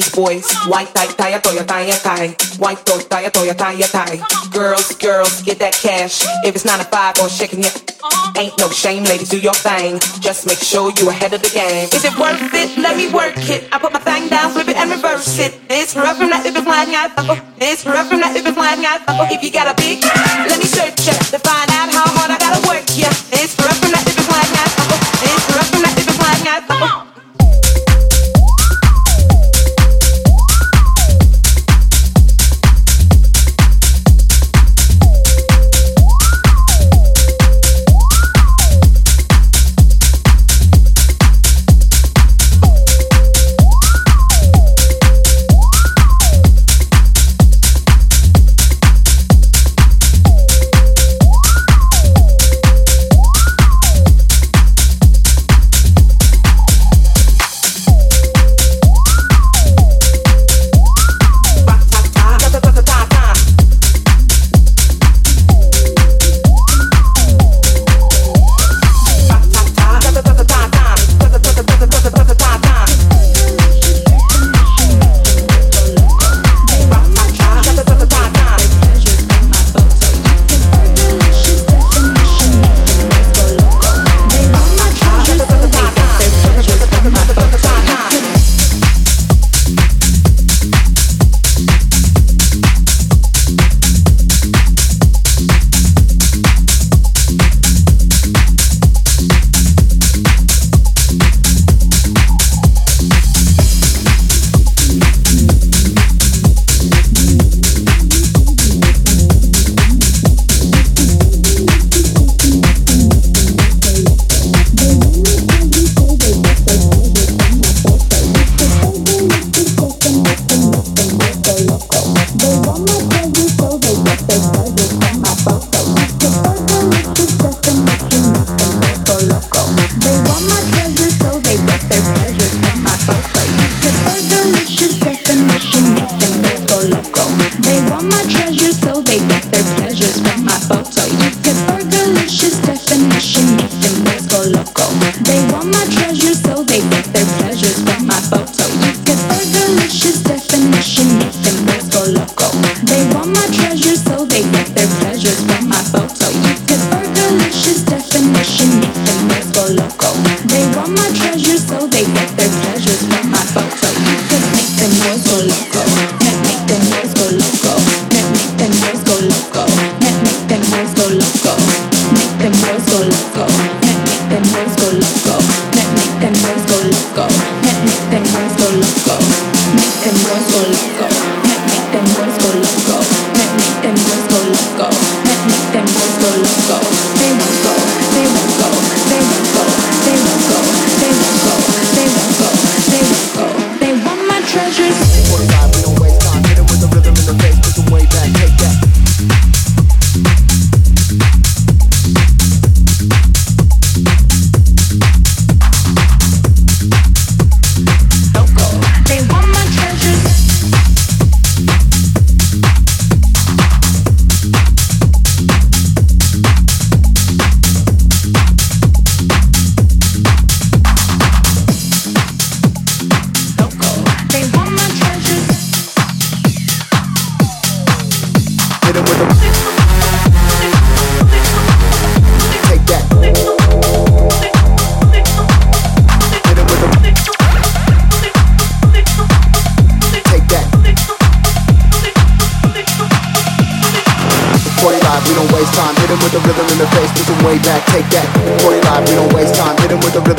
Chinese boys. White, tie, tie, toya, tie, tie. White, toy, tie, toya, tie, tie. Girls, girls, get that cash. If it's nine to five or shaking it, ain't no shame, ladies, do your thing. Just make sure you ahead of the game. Is it worth it? Let me work it. I put my thing down, flip it and reverse it. It's rough from that if it's flying out. Oh. It's rough from that if it's flying out. Oh. If you got a big, let me search it to find out how hard I gotta work. Yeah, it's rough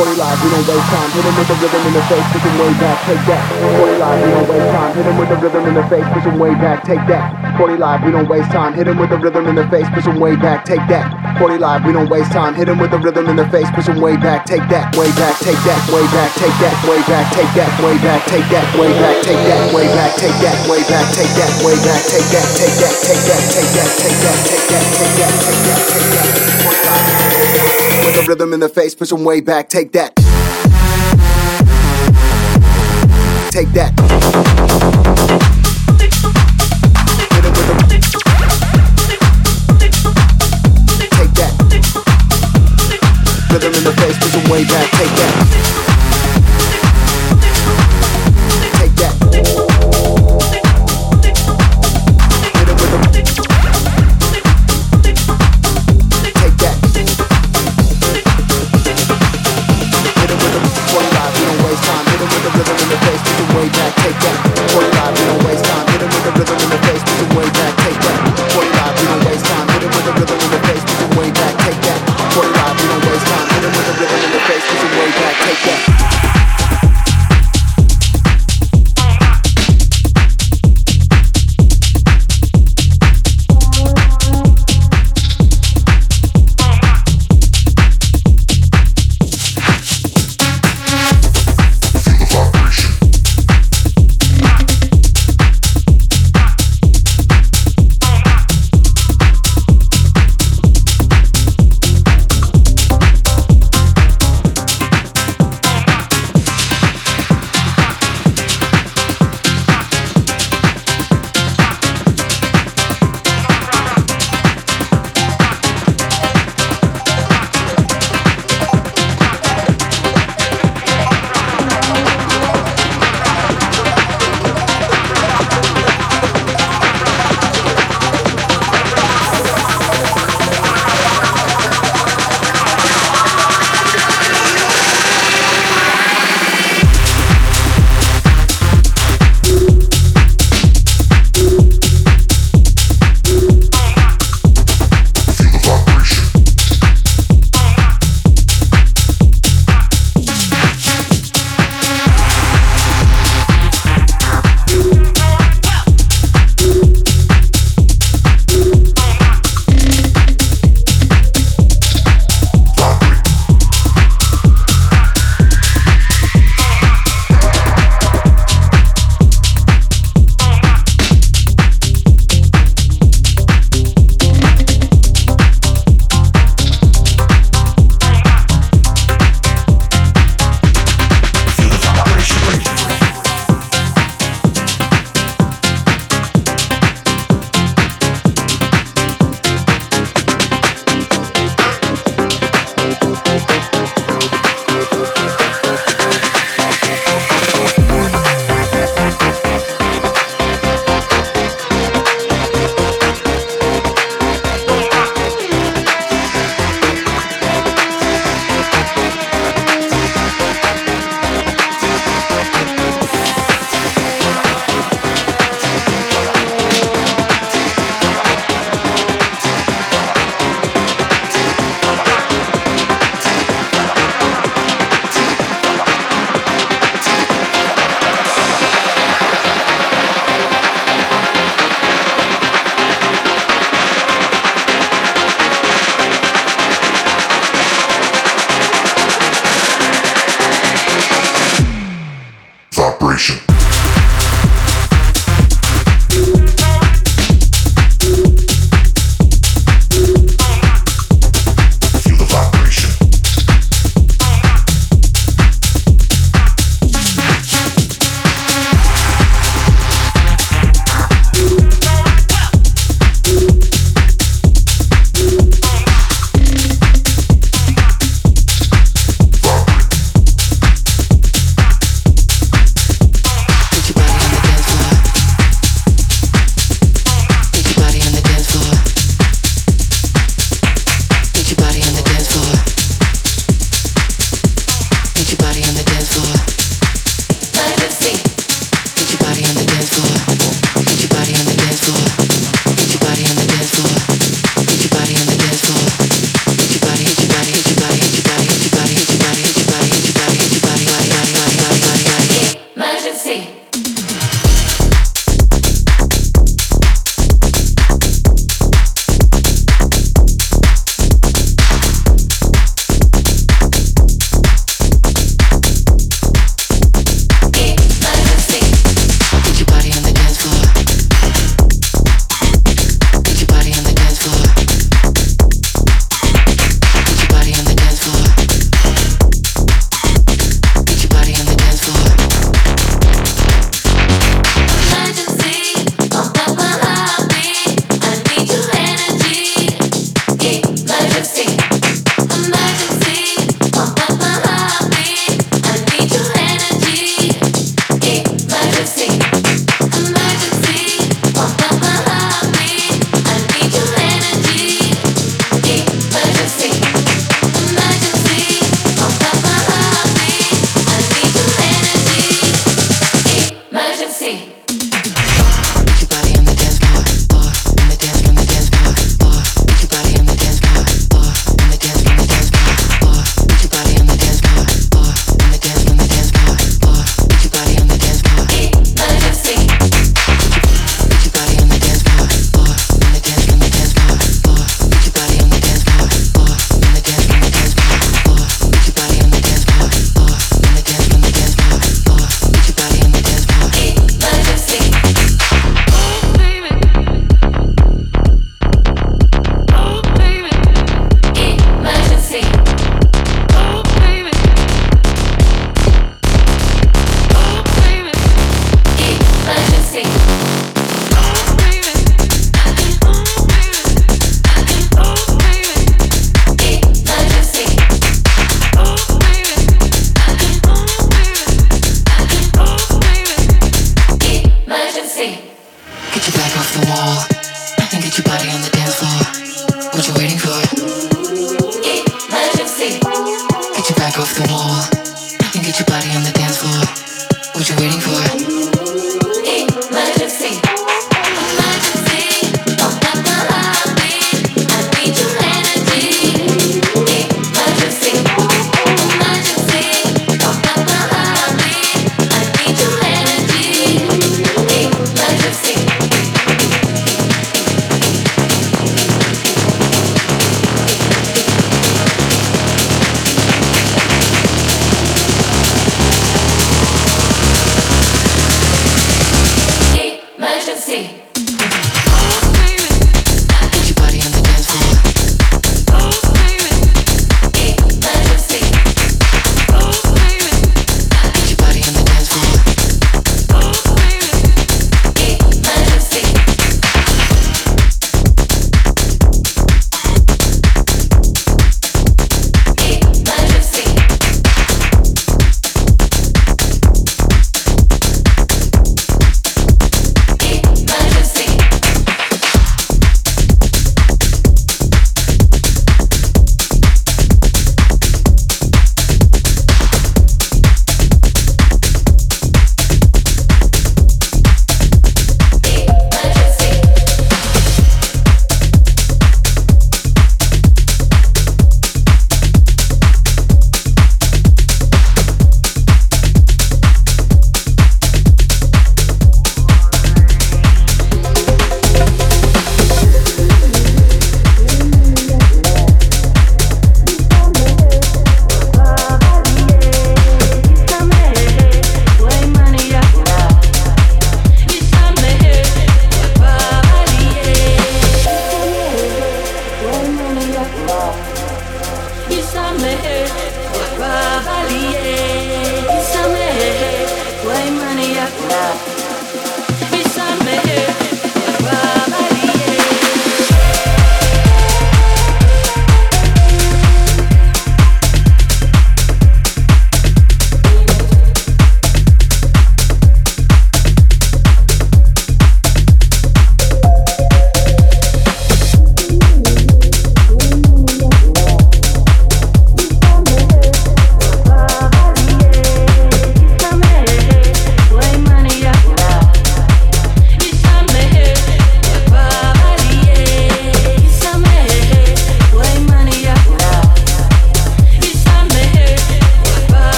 40 live, we don't waste time. Hit him with the rhythm in the face, push him way back, take that. 40 live, we don't waste time. Hit him with the rhythm in the face, push him way back, take that. 40 live, we don't waste time. Hit him with the rhythm in the face, push him way back, take that. 40 live, we don't waste time. Hit him with the rhythm in the face, push him way back, take that. Way back, take that. Way back, take that. Way back, take that. Way back, take that. Way back, take that. Way back, take that. Way back, take that. Way back, take that. Take that. Take that. Take that. Take that. Take that. Take that. Take that. Take that. With the rhythm in the face, push him way back, take that. Take that. Hit him with Take that. Rhythm in the face, push him way back, take that. Living in the days, taking way back, take that.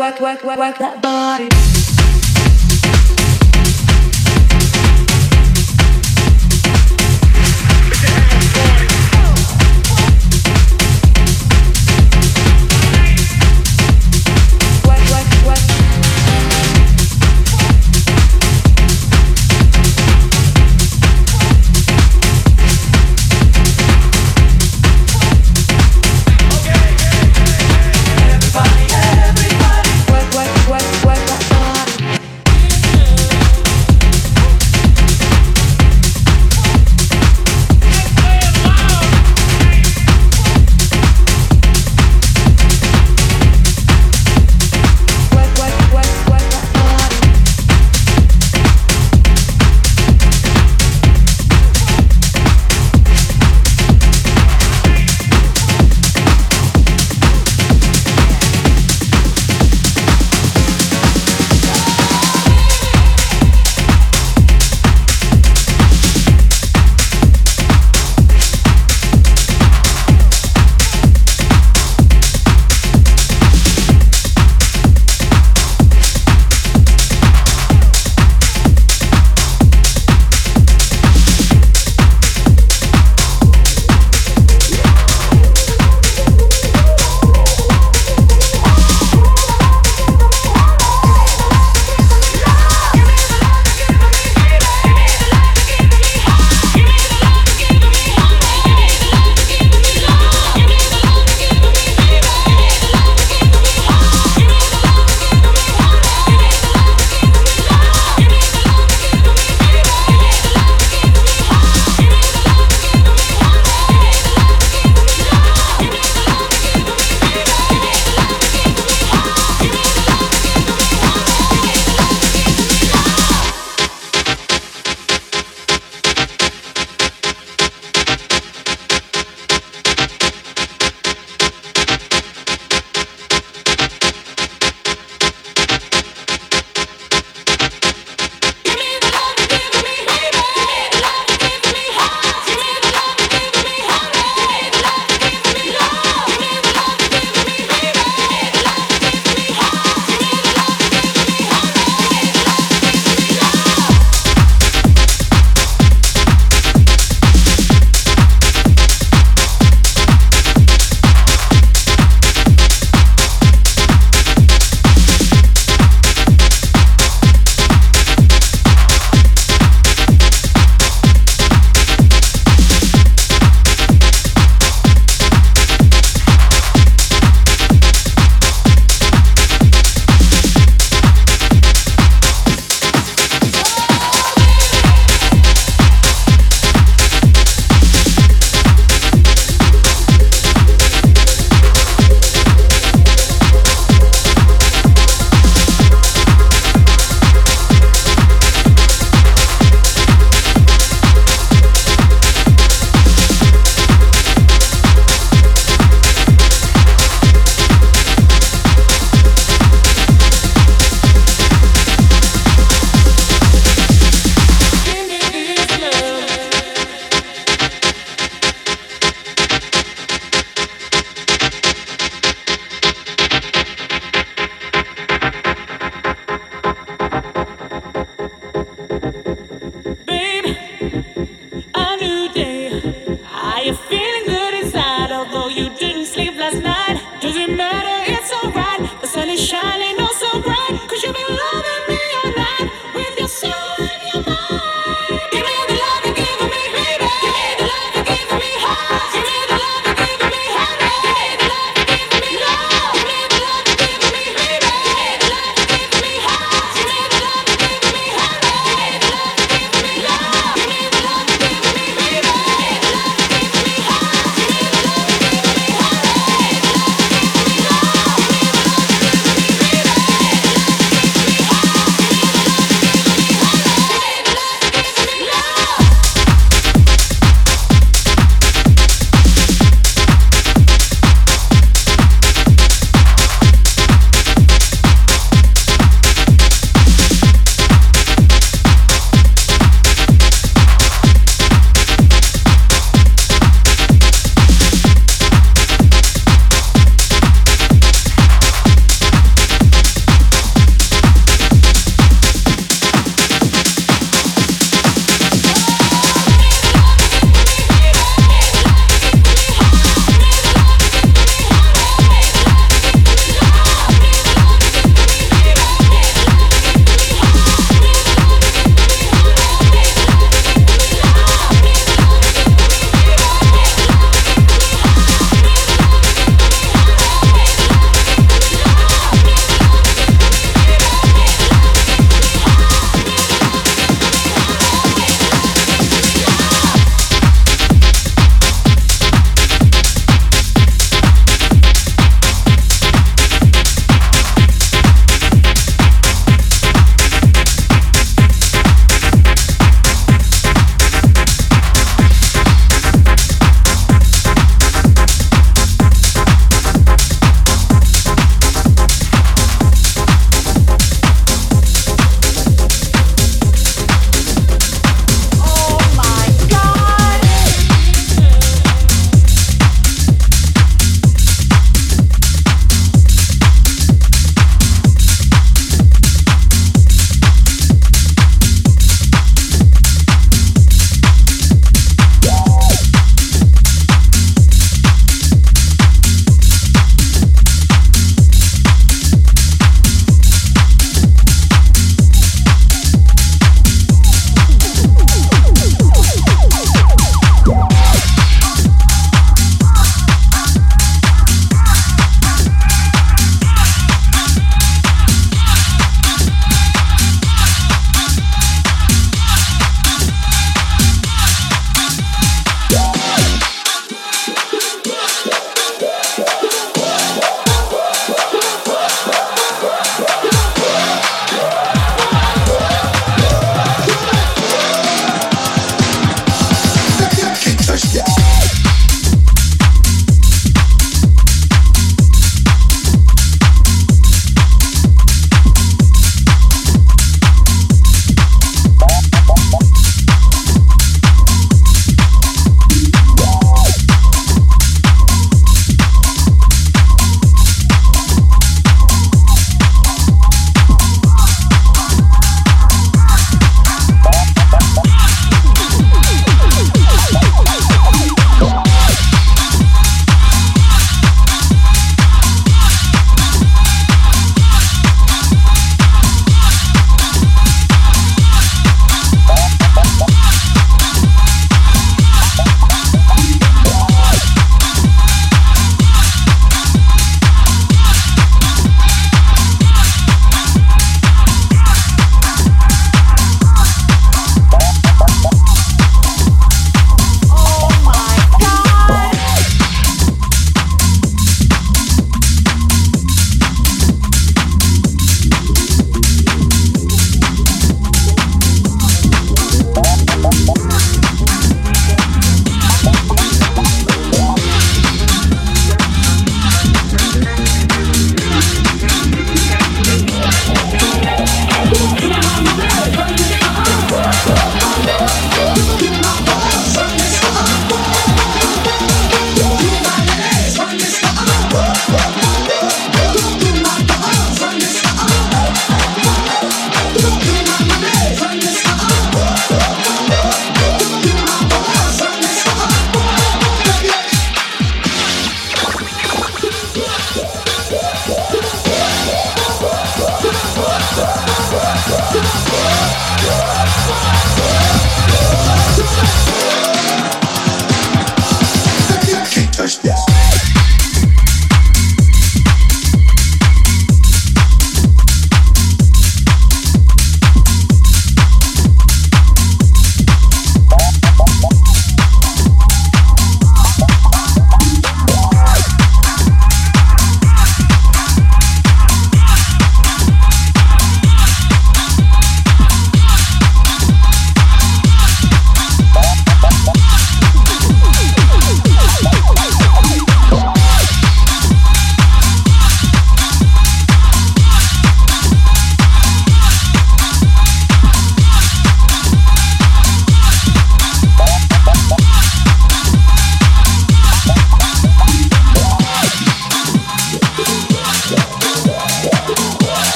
work, work, work, work that body.